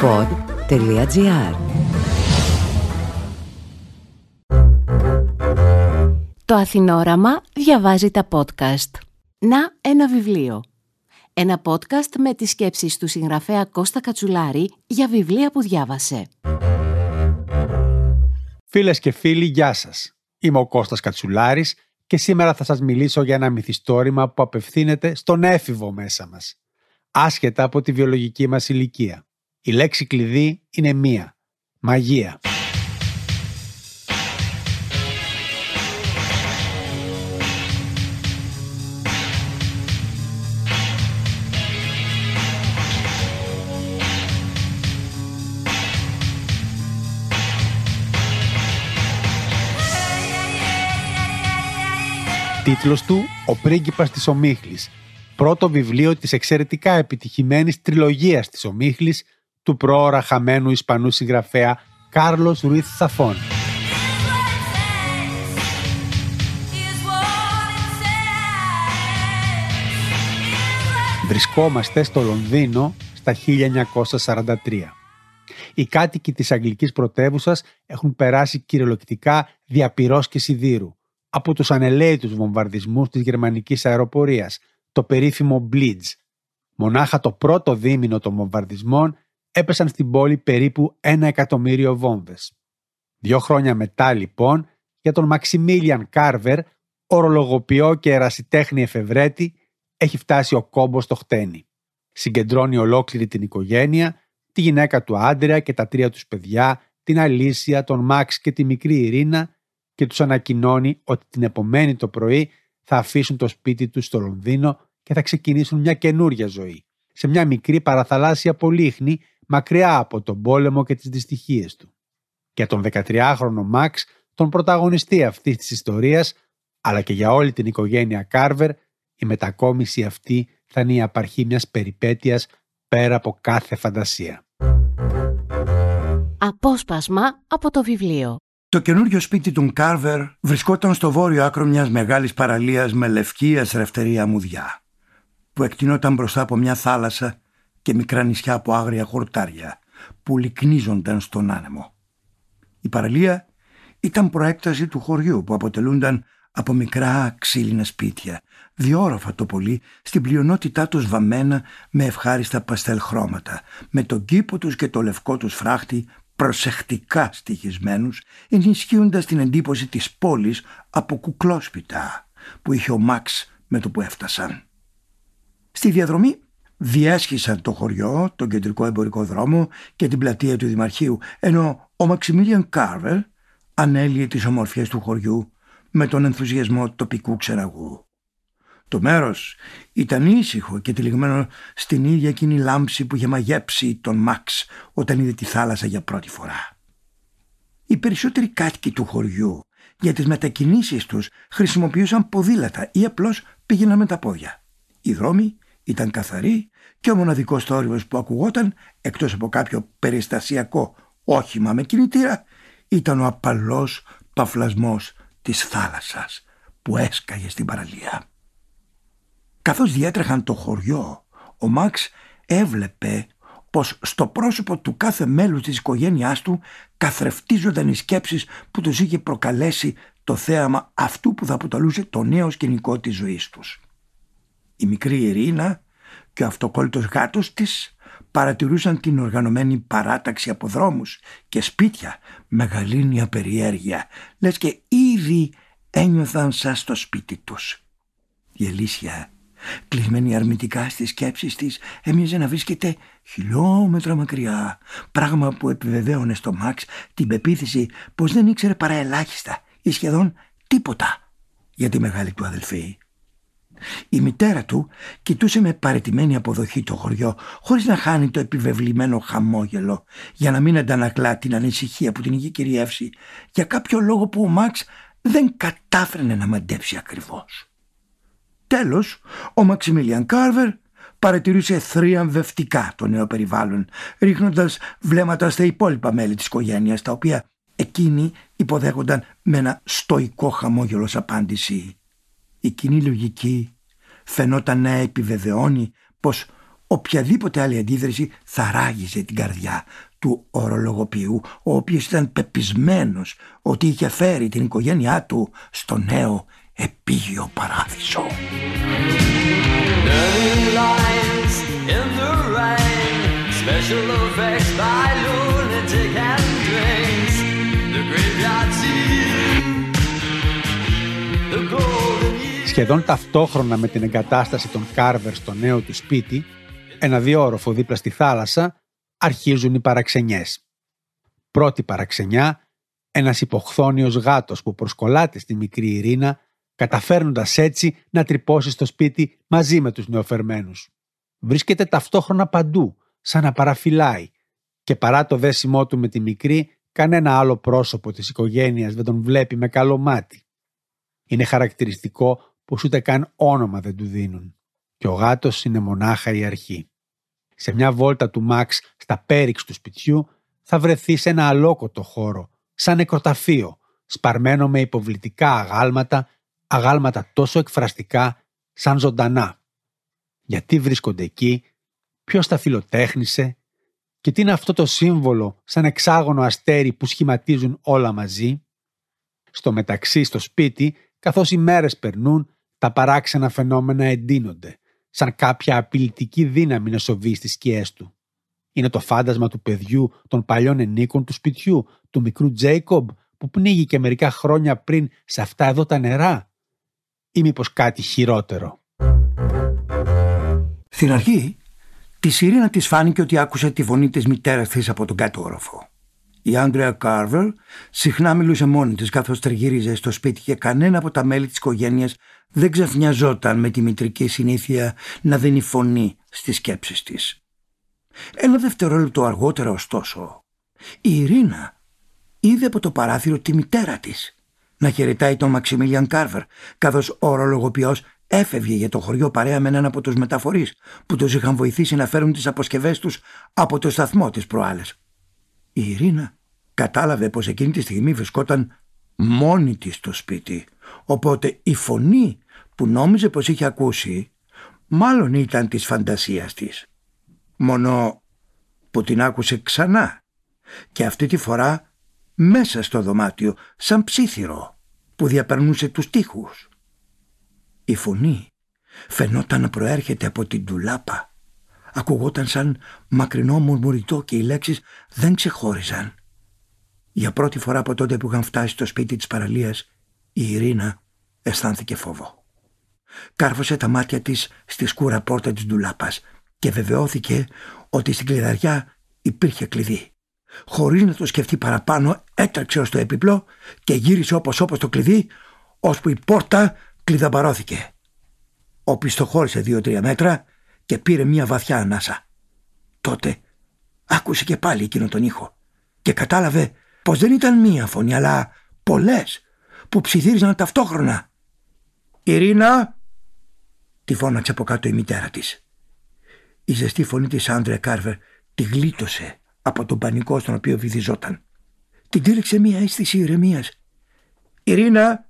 pod.gr Το Αθηνόραμα διαβάζει τα podcast. Να ένα βιβλίο. Ένα podcast με τις σκέψεις του συγγραφέα Κώστα Κατσουλάρη για βιβλία που διάβασε. Φίλες και φίλοι, γεια σας. Είμαι ο Κώστας Κατσουλάρης και σήμερα θα σας μιλήσω για ένα μυθιστόρημα που απευθύνεται στον έφηβο μέσα μας. Άσχετα από τη βιολογική μας ηλικία. Η λέξη κλειδί είναι μία. Μαγεία. Τίτλος του «Ο πρίγκιπας της Ομίχλης», πρώτο βιβλίο της εξαιρετικά επιτυχημένης τριλογίας της Ομίχλης του προώρα χαμένου Ισπανού συγγραφέα Κάρλος Ρουίθ Σαφών. Βρισκόμαστε στο Λονδίνο στα 1943. Οι κάτοικοι της αγγλικής πρωτεύουσας έχουν περάσει κυριολεκτικά διαπυρός και σιδήρου από τους ανελαίητους βομβαρδισμούς της γερμανικής αεροπορίας, το περίφημο Blitz. Μονάχα το πρώτο δίμηνο των βομβαρδισμών έπεσαν στην πόλη περίπου ένα εκατομμύριο βόμβες. Δύο χρόνια μετά λοιπόν, για τον Μαξιμίλιαν Κάρβερ, ορολογοποιό και ερασιτέχνη εφευρέτη, έχει φτάσει ο κόμπος στο χτένι. Συγκεντρώνει ολόκληρη την οικογένεια, τη γυναίκα του Άντρεα και τα τρία τους παιδιά, την Αλήσια, τον Μάξ και τη μικρή Ειρήνα και τους ανακοινώνει ότι την επομένη το πρωί θα αφήσουν το σπίτι τους στο Λονδίνο και θα ξεκινήσουν μια καινούρια ζωή. Σε μια μικρή παραθαλάσσια πολύχνη μακριά από τον πόλεμο και τις δυστυχίες του. Για τον 13χρονο Μαξ, τον πρωταγωνιστή αυτής της ιστορίας, αλλά και για όλη την οικογένεια Κάρβερ, η μετακόμιση αυτή θα είναι η απαρχή μιας περιπέτειας πέρα από κάθε φαντασία. Απόσπασμα από το βιβλίο. Το καινούριο σπίτι του Κάρβερ βρισκόταν στο βόρειο άκρο μιας μεγάλης παραλίας με λευκή ασρευτερή αμμουδιά, που εκτινόταν μπροστά από μια θάλασσα και μικρά νησιά από άγρια χορτάρια που λυκνίζονταν στον άνεμο. Η παραλία ήταν προέκταση του χωριού που αποτελούνταν από μικρά ξύλινα σπίτια, διόροφα το πολύ, στην πλειονότητά τους βαμμένα με ευχάριστα παστέλ χρώματα, με τον κήπο τους και το λευκό τους φράχτη προσεκτικά στοιχισμένους, ενισχύοντας την εντύπωση της πόλης από κουκλόσπιτα που είχε ο Μαξ με το που έφτασαν. Στη διαδρομή διέσχισαν το χωριό, τον κεντρικό εμπορικό δρόμο και την πλατεία του Δημαρχείου, ενώ ο Μαξιμίλιαν Κάρβερ ανέλυε τις ομορφιές του χωριού με τον ενθουσιασμό τοπικού ξεραγού. Το μέρος ήταν ήσυχο και τυλιγμένο στην ίδια εκείνη λάμψη που είχε μαγέψει τον Μαξ όταν είδε τη θάλασσα για πρώτη φορά. Οι περισσότεροι κάτοικοι του χωριού για τις μετακινήσεις τους χρησιμοποιούσαν ποδήλατα ή απλώς πήγαιναν με τα πόδια. Οι δρόμοι ήταν καθαροί και ο μοναδικός θόρυβος που ακουγόταν εκτός από κάποιο περιστασιακό όχημα με κινητήρα ήταν ο απαλός παφλασμός της θάλασσας που έσκαγε στην παραλία. Καθώς διέτρεχαν το χωριό, ο Μαξ έβλεπε πως στο πρόσωπο του κάθε μέλους της οικογένειάς του καθρεφτίζονταν οι σκέψεις που τους είχε προκαλέσει το θέαμα αυτού που θα αποτελούσε το νέο σκηνικό της ζωής τους. Η μικρή Ειρήνα και ο αυτοκόλλητος γάτος της παρατηρούσαν την οργανωμένη παράταξη από δρόμους και σπίτια με γαλήνια περιέργεια, λες και ήδη ένιωθαν σαν στο σπίτι τους. Η Ελίσια Κλεισμένη αρνητικά στις σκέψεις της έμοιαζε να βρίσκεται χιλιόμετρα μακριά. Πράγμα που επιβεβαίωνε στο Μαξ την πεποίθηση πως δεν ήξερε παρά ελάχιστα ή σχεδόν τίποτα για τη μεγάλη του αδελφή η μητέρα του κοιτούσε με παρετημένη αποδοχή το χωριό χωρίς να χάνει το επιβεβλημένο χαμόγελο για να μην αντανακλά την ανησυχία που την είχε κυριεύσει για κάποιο λόγο που ο Μαξ δεν κατάφερνε να μαντέψει ακριβώς. Τέλος, ο Μαξιμίλιαν Κάρβερ παρατηρούσε θριαμβευτικά το νέο περιβάλλον, ρίχνοντας βλέμματα στα υπόλοιπα μέλη της οικογένειας, τα οποία εκείνοι υποδέχονταν με ένα στοικό χαμόγελο ως απάντηση. Η κοινή λογική φαινόταν να επιβεβαιώνει πως οποιαδήποτε άλλη αντίδραση θα ράγιζε την καρδιά του ορολογοποιού, ο οποίος ήταν πεπισμένος ότι είχε φέρει την οικογένειά του στο νέο επίγειο παράδεισο. Σχεδόν ταυτόχρονα με την εγκατάσταση των Κάρβερ στο νέο του σπίτι, ένα διόροφο δίπλα στη θάλασσα, αρχίζουν οι παραξενιές. Πρώτη παραξενιά, ένας υποχθόνιος γάτος που προσκολάται στη μικρή Ειρήνα, καταφέρνοντας έτσι να τρυπώσει στο σπίτι μαζί με τους νεοφερμένους. Βρίσκεται ταυτόχρονα παντού, σαν να παραφυλάει και παρά το δέσιμό του με τη μικρή, κανένα άλλο πρόσωπο της οικογένειας δεν τον βλέπει με καλό μάτι. Είναι χαρακτηριστικό πως ούτε καν όνομα δεν του δίνουν. Και ο γάτος είναι μονάχα η αρχή. Σε μια βόλτα του Μαξ στα πέριξ του σπιτιού θα βρεθεί σε ένα αλόκοτο χώρο, σαν νεκροταφείο, σπαρμένο με υποβλητικά αγάλματα, αγάλματα τόσο εκφραστικά σαν ζωντανά. Γιατί βρίσκονται εκεί, ποιος τα φιλοτέχνησε και τι είναι αυτό το σύμβολο σαν εξάγωνο αστέρι που σχηματίζουν όλα μαζί; Στο μεταξύ στο σπίτι, καθώς οι μέρες περνούν, τα παράξενα φαινόμενα εντείνονται, σαν κάποια απειλητική δύναμη να σοβεί στις σκιές του. Είναι το φάντασμα του παιδιού των παλιών ενίκων του σπιτιού, του μικρού Τζέικομπ, που πνίγηκε μερικά χρόνια πριν σε αυτά εδώ τα νερά. Ή μήπως κάτι χειρότερο. Στην αρχή, τη Σιρήνα της φάνηκε ότι άκουσε τη φωνή της μητέρας της από τον κάτω όροφο. Η Άντρεα Κάρβερ συχνά μιλούσε μόνη της καθώς τριγύριζε στο σπίτι και κανένα από τα μέλη της οικογένειας δεν ξαφνιαζόταν με τη μητρική συνήθεια να δίνει φωνή στις σκέψεις της. Ένα δευτερόλεπτο αργότερα ωστόσο, η Ειρήνα είδε από το παράθυρο τη μητέρα της να χαιρετάει τον Μαξιμίλιαν Κάρβερ καθώς ο ορολογοποιός έφευγε για το χωριό παρέα με έναν από τους μεταφορείς που τους είχαν βοηθήσει να φέρουν τις αποσκευές τους από το σταθμό της προάλλες. Η Ειρήνα κατάλαβε πως εκείνη τη στιγμή βρισκόταν μόνη της στο σπίτι οπότε η φωνή που νόμιζε πως είχε ακούσει μάλλον ήταν της φαντασίας της μόνο που την άκουσε ξανά και αυτή τη φορά μέσα στο δωμάτιο σαν ψήθυρο που διαπερνούσε τους τοίχους. Η φωνή φαινόταν να προέρχεται από την τουλάπα. Ακουγόταν σαν μακρινό μουρμουριτό και οι λέξεις δεν ξεχώριζαν. Για πρώτη φορά από τότε που είχαν φτάσει στο σπίτι της παραλίας η Ειρήνα αισθάνθηκε φόβο. Κάρφωσε τα μάτια της στη σκούρα πόρτα της ντουλάπας και βεβαιώθηκε ότι στην κλειδαριά υπήρχε κλειδί. Χωρίς να το σκεφτεί παραπάνω έτρεξε ως το έπιπλο και γύρισε όπως όπως το κλειδί ώσπου η πόρτα κλειδαμπαρώθηκε. Ο πιστοχώρησε δύο-τρία μέτρα και πήρε μια βαθιά ανάσα. Τότε άκουσε και πάλι εκείνο τον ήχο και κατάλαβε πως δεν ήταν μία φωνή αλλά πολλές που ψιθύριζαν ταυτόχρονα. «Ειρήνα» τη φώναξε από κάτω η μητέρα της. Η ζεστή φωνή της Άντρε Κάρβερ τη γλίτωσε από τον πανικό στον οποίο βυθιζόταν. Την τύλιξε μία αίσθηση ηρεμίας. «Ειρήνα,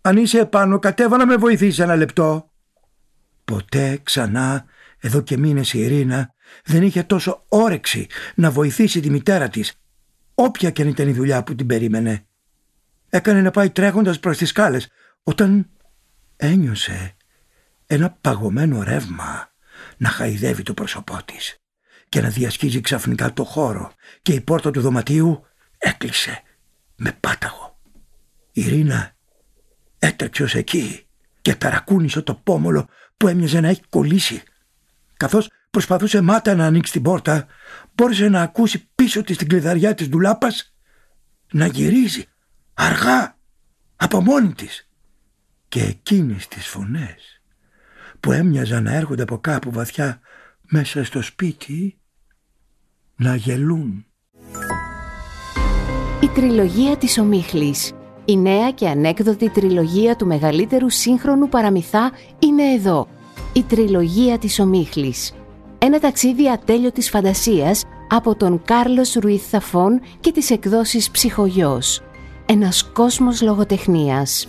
αν είσαι επάνω, κατέβα να με βοηθήσεις ένα λεπτό». Ποτέ ξανά, εδώ και μήνες η Ειρήνα, δεν είχε τόσο όρεξη να βοηθήσει τη μητέρα της, όποια και αν ήταν η δουλειά που την περίμενε. Έκανε να πάει τρέχοντας προς τις σκάλες, όταν ένιωσε ένα παγωμένο ρεύμα να χαϊδεύει το πρόσωπό της και να διασχίζει ξαφνικά το χώρο και η πόρτα του δωματίου έκλεισε με πάταγο. Η Ειρήνα έτρεξε ως εκεί και ταρακούνησε το πόμολο που έμοιαζε να έχει κολλήσει. Καθώς προσπαθούσε μάτα να ανοίξει την πόρτα, μπόρεσε να ακούσει πίσω της την κλειδαριά της ντουλάπας να γυρίζει αργά από μόνη της και εκείνες τις φωνές που έμοιαζαν να έρχονται από κάπου βαθιά μέσα στο σπίτι να γελούν. Η τριλογία της Ομίχλης η νέα και ανέκδοτη τριλογία του μεγαλύτερου σύγχρονου παραμυθά είναι εδώ. Η τριλογία της Ομίχλης. Ένα ταξίδι ατέλειο της φαντασίας από τον Κάρλος Ρουίθ Θαφών και τις εκδόσεις Ψυχογιός. Ένας κόσμος λογοτεχνίας.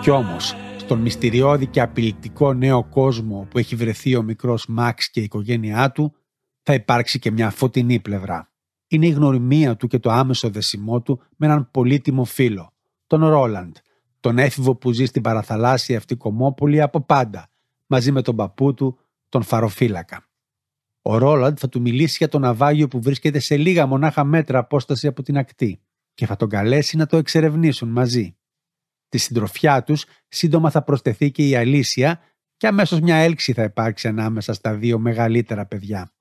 Κι όμως, στον μυστηριώδη και απειλητικό νέο κόσμο που έχει βρεθεί ο μικρός Μαξ και η οικογένειά του, θα υπάρξει και μια φωτεινή πλευρά. Είναι η γνωριμία του και το άμεσο δεσιμό του με έναν πολύτιμο φίλο, τον Ρόλαντ, τον έφηβο που ζει στην παραθαλάσσια αυτή κομμόπολη από πάντα, μαζί με τον παππού του, τον φαροφύλακα. Ο Ρόλαντ θα του μιλήσει για το ναυάγιο που βρίσκεται σε λίγα μονάχα μέτρα απόσταση από την ακτή και θα τον καλέσει να το εξερευνήσουν μαζί. Τη συντροφιά τους σύντομα θα προσθεθεί και η Αλήσια και αμέσως μια έλξη θα υπάρξει ανάμεσα στα δύο μεγαλύτερα παιδιά.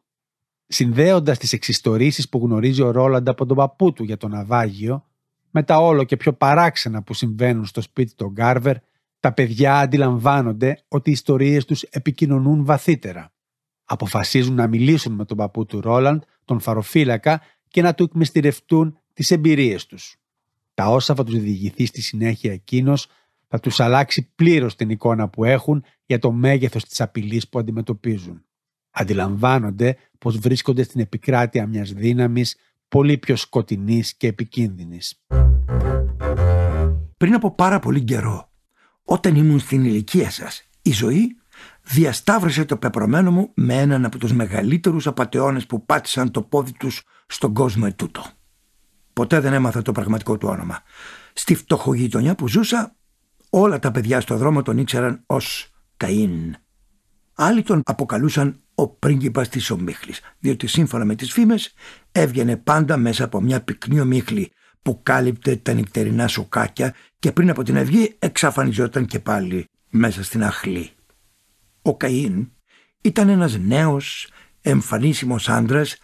Συνδέοντας τις εξιστορήσεις που γνωρίζει ο Ρόλαντ από τον παππού του για το ναυάγιο, με τα όλο και πιο παράξενα που συμβαίνουν στο σπίτι των Γκάρβερ, τα παιδιά αντιλαμβάνονται ότι οι ιστορίες τους επικοινωνούν βαθύτερα. Αποφασίζουν να μιλήσουν με τον παππού του Ρόλαντ, τον φαροφύλακα, και να του εκμυστηρευτούν τις εμπειρίες τους. Τα όσα θα τους διηγηθεί στη συνέχεια εκείνος θα τους αλλάξει πλήρως την εικόνα που έχουν για το μέγεθος της απειλής που αντιμετωπίζουν. Αντιλαμβάνονται πως βρίσκονται στην επικράτεια μιας δύναμης πολύ πιο σκοτεινής και επικίνδυνης. Πριν από πάρα πολύ καιρό, όταν ήμουν στην ηλικία σας, η ζωή διασταύρωσε το πεπρωμένο μου με έναν από τους μεγαλύτερους απαταιώνες που πάτησαν το πόδι τους στον κόσμο ετούτο. Ποτέ δεν έμαθα το πραγματικό του όνομα. Στη φτωχογειτονιά που ζούσα, όλα τα παιδιά στο δρόμο τον ήξεραν ως Καΐν. Άλλοι τον αποκαλούσαν ο πρίγκιπας της ομίχλης, διότι σύμφωνα με τις φήμες έβγαινε πάντα μέσα από μια πυκνή ομίχλη που κάλυπτε τα νυχτερινά σοκάκια και πριν από την αυγή εξαφανιζόταν και πάλι μέσα στην αχλή. Ο Καΐν ήταν ένας νέος εμφανίσιμος άντρας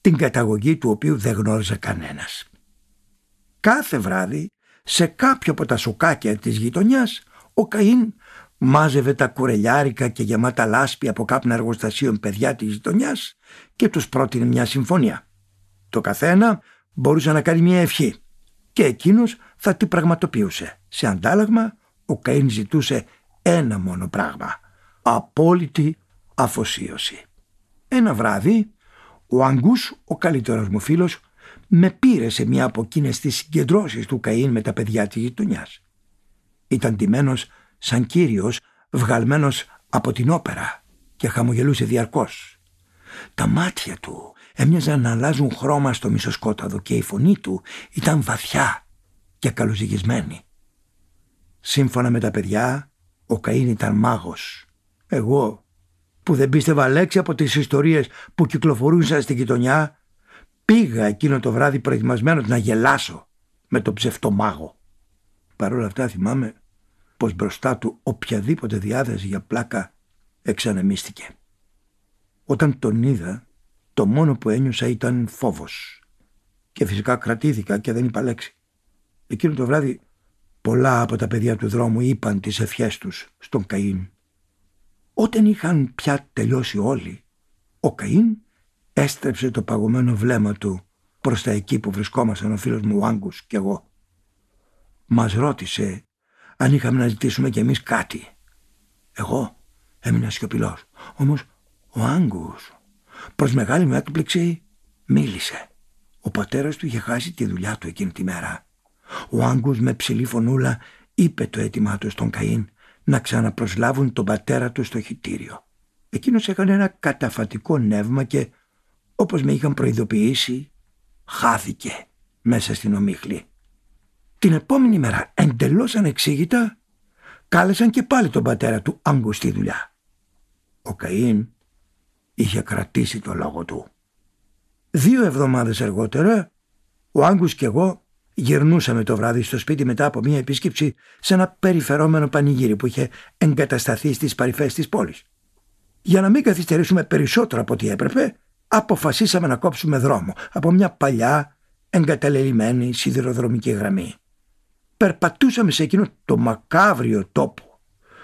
την καταγωγή του οποίου δεν γνώριζε κανένας. Κάθε βράδυ σε κάποιο από τα σοκάκια της γειτονιάς ο Καΐν μάζευε τα κουρελιάρικα και γεμάτα λάσπη από κάπνα εργοστασίων παιδιά της γειτονιάς και τους πρότεινε μια συμφωνία. Το καθένα μπορούσε να κάνει μια ευχή και εκείνος θα την πραγματοποιούσε. Σε αντάλλαγμα ο Καΐν ζητούσε ένα μόνο πράγμα. Απόλυτη αφοσίωση. Ένα βράδυ ο Αγκούς, ο καλύτερος μου φίλος, με πήρε σε μια από εκείνες τις συγκεντρώσεις του Καΐν με τα παιδιά της γειτονιάς. Ήταν τιμένος σαν κύριος βγαλμένος από την όπερα και χαμογελούσε διαρκώς. Τα μάτια του έμοιαζαν να αλλάζουν χρώμα στο μισοσκόταδο και η φωνή του ήταν βαθιά και καλοζυγισμένη. Σύμφωνα με τα παιδιά, ο Καΐν ήταν μάγος. Εγώ, που δεν πίστευα λέξη από τις ιστορίες που κυκλοφορούσαν στην γειτονιά, πήγα εκείνο το βράδυ προετοιμασμένος να γελάσω με τον ψευτομάγο. Παρ' όλα αυτά θυμάμαι πως μπροστά του οποιαδήποτε διάθεση για πλάκα εξανεμίστηκε. Όταν τον είδα, το μόνο που ένιωσα ήταν φόβος. Και φυσικά κρατήθηκα και δεν είπα λέξη. Εκείνο το βράδυ πολλά από τα παιδιά του δρόμου είπαν τις ευχές τους στον Καΐν. Όταν είχαν πια τελειώσει όλοι, ο Καΐν έστρεψε το παγωμένο βλέμμα του προς τα εκεί που βρισκόμασταν ο φίλος μου ο Άγκους και εγώ. Μας ρώτησε αν είχαμε να ζητήσουμε κι εμείς κάτι. Εγώ έμεινα σιωπηλός. Όμως ο Άγκους προς μεγάλη μου έκπληξη μίλησε. Ο πατέρας του είχε χάσει τη δουλειά του εκείνη τη μέρα. Ο Άγκους με ψηλή φωνούλα είπε το αίτημά του στον Καΐν να ξαναπροσλάβουν τον πατέρα του στο χιτήριο. Εκείνος έκανε ένα καταφατικό νεύμα και όπως με είχαν προειδοποιήσει χάθηκε μέσα στην ομίχλη. Την επόμενη μέρα εντελώς ανεξήγητα κάλεσαν και πάλι τον πατέρα του Άγκου στη δουλειά. Ο Καΐν είχε κρατήσει το λόγο του. Δύο εβδομάδες αργότερα ο Άγκους και εγώ γυρνούσαμε το βράδυ στο σπίτι μετά από μια επίσκεψη σε ένα περιφερόμενο πανηγύρι που είχε εγκατασταθεί στις παρυφές της πόλης. Για να μην καθυστερήσουμε περισσότερο από ό,τι έπρεπε, αποφασίσαμε να κόψουμε δρόμο από μια παλιά εγκαταλελειμμένη σιδηροδρομική γραμμή περπατούσαμε σε εκείνο το μακάβριο τόπο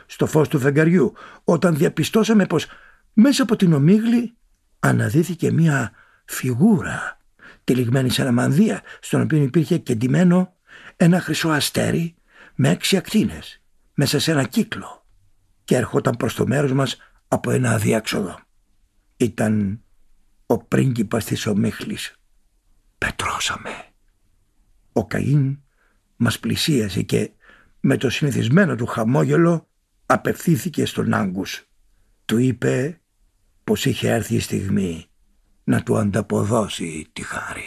στο φως του φεγγαριού όταν διαπιστώσαμε πως μέσα από την ομίγλη αναδύθηκε μια φιγούρα τυλιγμένη σε ένα μανδύα στον οποίο υπήρχε κεντυμένο ένα χρυσό αστέρι με έξι ακτίνες μέσα σε ένα κύκλο και ερχόταν προς το μέρος μας από ένα αδιάξοδο. Ήταν ο πρίγκιπας της ομίχλης. Πετρώσαμε. Ο Καΐν μας πλησίασε και Με το συνηθισμένο του χαμόγελο απευθύνθηκε στον Άγκους. Του είπε πως είχε έρθει η στιγμή να του ανταποδώσει τη χάρη.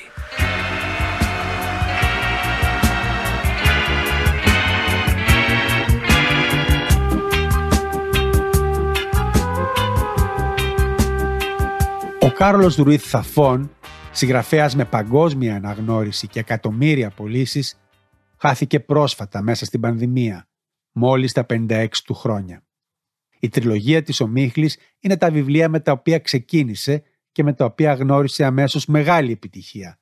Κάρολος Ρουίθ Θαφών, συγγραφέας με παγκόσμια αναγνώριση και εκατομμύρια πωλήσεις, χάθηκε πρόσφατα μέσα στην πανδημία, μόλις τα 56 του χρόνια. Η τριλογία της Ομίχλης είναι τα βιβλία με τα οποία ξεκίνησε και με τα οποία γνώρισε αμέσως μεγάλη επιτυχία,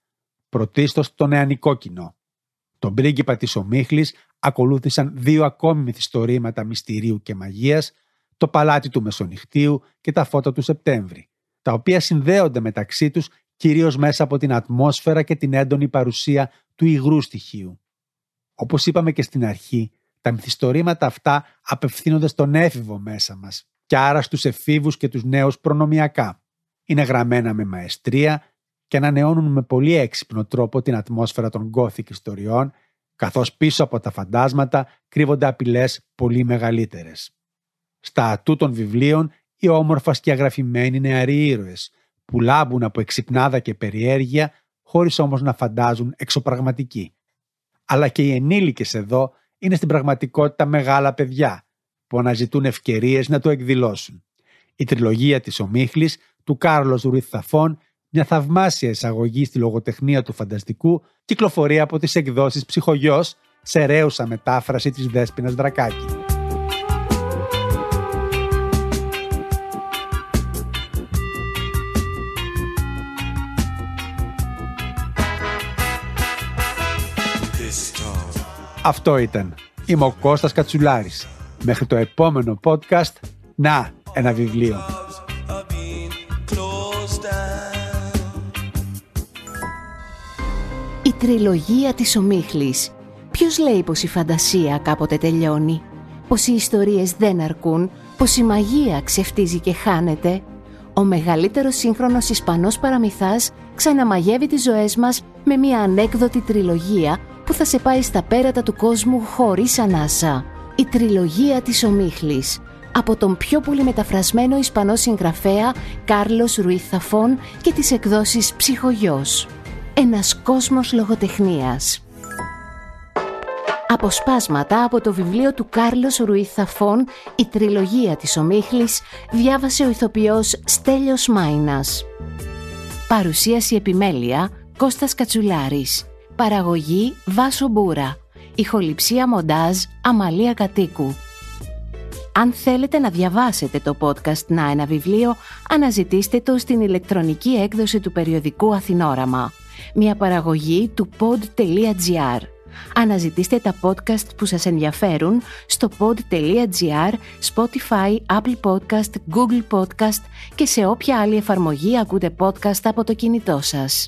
πρωτίστως το νεανικό κοινό. Τον πρίγκιπα της Ομίχλης ακολούθησαν δύο ακόμη μυθιστορήματα μυστηρίου και μαγείας, το παλάτι του Μεσονυχτίου και τα φώτα του Σεπτέμβρη, τα οποία συνδέονται μεταξύ τους κυρίως μέσα από την ατμόσφαιρα και την έντονη παρουσία του υγρού στοιχείου. Όπως είπαμε και στην αρχή, τα μυθιστορήματα αυτά απευθύνονται στον έφηβο μέσα μας και άρα στους εφήβους και τους νέους προνομιακά. Είναι γραμμένα με μαεστρία και ανανεώνουν με πολύ έξυπνο τρόπο την ατμόσφαιρα των gothic ιστοριών, καθώς πίσω από τα φαντάσματα κρύβονται απειλές πολύ μεγαλύτερες. Στα ατού των βιβλίων οι όμορφα σκιαγραφημένοι νεαροί ήρωες που λάμπουν από εξυπνάδα και περιέργεια χωρίς όμως να φαντάζουν εξωπραγματικοί. Αλλά και οι ενήλικες εδώ είναι στην πραγματικότητα μεγάλα παιδιά που αναζητούν ευκαιρίες να το εκδηλώσουν. Η τριλογία της Ομίχλης του Κάρλος Ρουίθ Θαφών, μια θαυμάσια εισαγωγή στη λογοτεχνία του φανταστικού, κυκλοφορεί από τις εκδόσεις Ψυχογιός σε ρέουσα μετάφραση της Δέσποινας Δρακάκη. Αυτό ήταν. Είμαι ο Κώστας Κατσουλάρης. Μέχρι το επόμενο podcast, να, ένα βιβλίο. Η τριλογία της Ομίχλης. Ποιος λέει πως η φαντασία κάποτε τελειώνει, πως οι ιστορίες δεν αρκούν, πως η μαγεία ξεφτίζει και χάνεται; Ο μεγαλύτερος σύγχρονος Ισπανός παραμυθάς ξαναμαγεύει τις ζωές μας με μια ανέκδοτη τριλογία που θα σε πάει στα πέρατα του κόσμου χωρίς ανάσα. Η τριλογία της Ομίχλης από τον πιο πολύ μεταφρασμένο Ισπανό συγγραφέα Κάρλος Ρουίθαφων και τις εκδόσεις Ψυχογιός. Ένας κόσμος λογοτεχνίας. Αποσπάσματα από το βιβλίο του Κάρλος Ρουίθαφων «Η τριλογία της Ομίχλης» διάβασε ο ηθοποιός Στέλιος Μάινας. Παρουσίαση επιμέλεια Κώστας Κατσουλάρης. Παραγωγή Βάσο Μπούρα. Ηχοληψία μοντάζ Αμαλία Κατοίκου. Αν θέλετε να διαβάσετε το podcast «Να ένα βιβλίο», αναζητήστε το στην ηλεκτρονική έκδοση του περιοδικού Αθηνόραμα. Μια παραγωγή του pod.gr. Αναζητήστε τα podcast που σας ενδιαφέρουν στο pod.gr, Spotify, Apple Podcast, Google Podcast και σε όποια άλλη εφαρμογή ακούτε podcast από το κινητό σας.